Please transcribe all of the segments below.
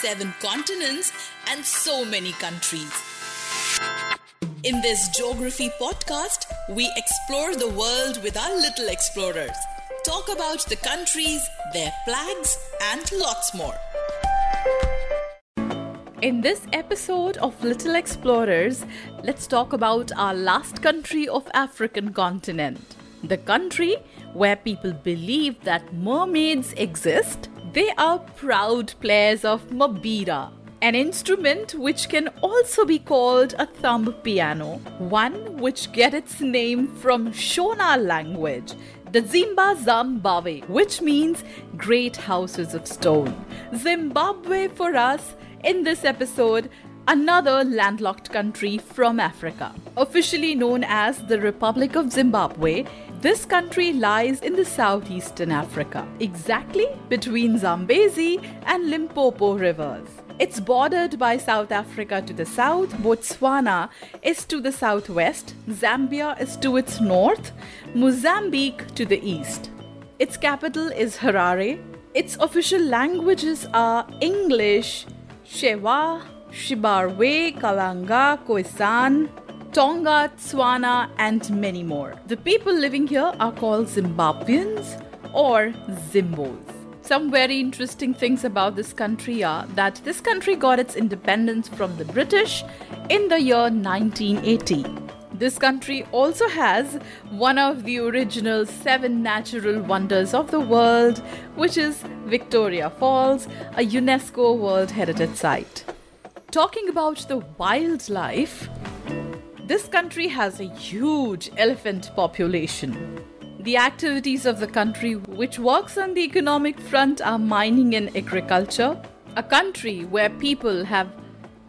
Seven continents, and so many countries. In this geography podcast, we explore the world with our little explorers, talk about the countries, their flags, and lots more. In this episode of Little Explorers, let's talk about our last country of African continent. The country where people believe that mermaids exist. They are proud players of mbira, an instrument which can also be called a thumb piano, one which get its name from Shona language, the Zimba Zambawe, which means great houses of stone. Zimbabwe for us in this episode, another landlocked country from Africa. Officially known as the Republic of Zimbabwe, this country lies in the southeastern Africa, exactly between Zambezi and Limpopo rivers. It's bordered by South Africa to the south, Botswana is to the southwest, Zambia is to its north, Mozambique to the east. Its capital is Harare. Its official languages are English, Chewa, Chibarwe, Kalanga, Khoisan, Tonga, Tswana, and many more. The people living here are called Zimbabweans or Zimbos. Some very interesting things about this country are that this country got its independence from the British in the year 1980. This country also has one of the original seven natural wonders of the world, which is Victoria Falls, a UNESCO World Heritage Site. Talking about the wildlife, this country has a huge elephant population. The activities of the country which works on the economic front are mining and agriculture, a country where people have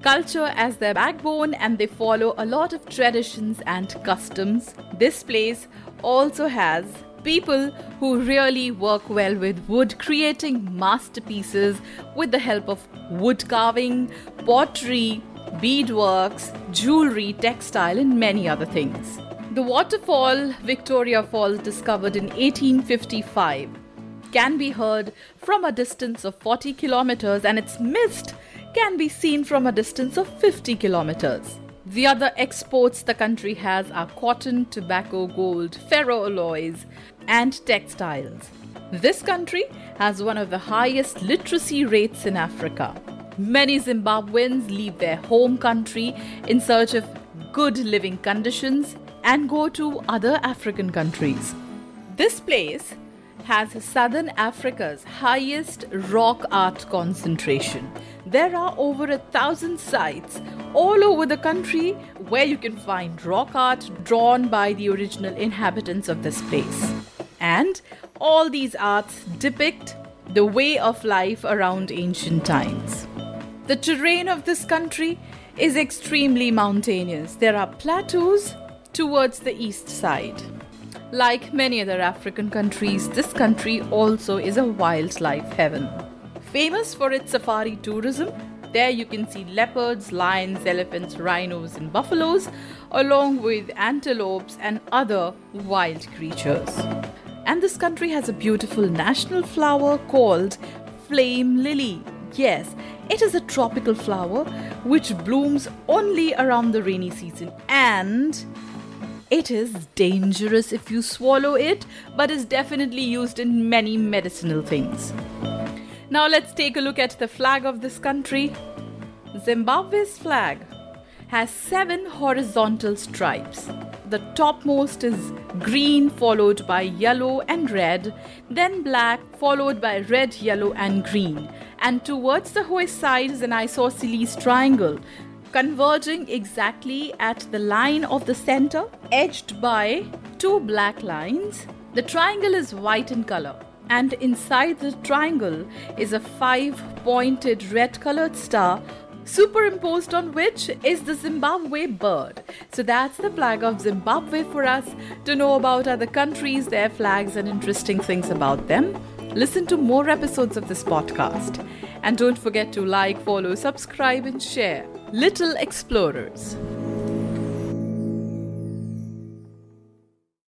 culture as their backbone and they follow a lot of traditions and customs. This place also has people who really work well with wood, creating masterpieces with the help of wood carving, pottery, beadworks, jewelry, textile, and many other things. The waterfall Victoria Falls, discovered in 1855, can be heard from a distance of 40 kilometers, and its mist can be seen from a distance of 50 kilometers. The other exports the country has are cotton, tobacco, gold, ferroalloys, and textiles. This country has one of the highest literacy rates in Africa. Many Zimbabweans leave their home country in search of good living conditions and go to other African countries. This place has Southern Africa's highest rock art concentration. There are over a thousand sites all over the country where you can find rock art drawn by the original inhabitants of this place. And all these arts depict the way of life around ancient times. The terrain of this country is extremely mountainous. There are plateaus towards the east side. Like many other African countries, this country also is a wildlife heaven. Famous for its safari tourism, there you can see leopards, lions, elephants, rhinos, and buffaloes, along with antelopes and other wild creatures. And this country has a beautiful national flower called flame lily. Yes, it is a tropical flower which blooms only around the rainy season and it is dangerous if you swallow it, but is definitely used in many medicinal things. Now let's take a look at the flag of this country. Zimbabwe's flag has seven horizontal stripes. The topmost is green, followed by yellow and red, then black, followed by red, yellow, and green. And towards the hoist side is an isosceles triangle, converging exactly at the line of the center, edged by two black lines. The triangle is white in color, and inside the triangle is a five pointed red colored star superimposed on which is the Zimbabwe bird. So that's the flag of Zimbabwe for us to know about other countries, their flags, and interesting things about them. Listen to more episodes of this podcast. And don't forget to like, follow, subscribe, and share. Little Explorers.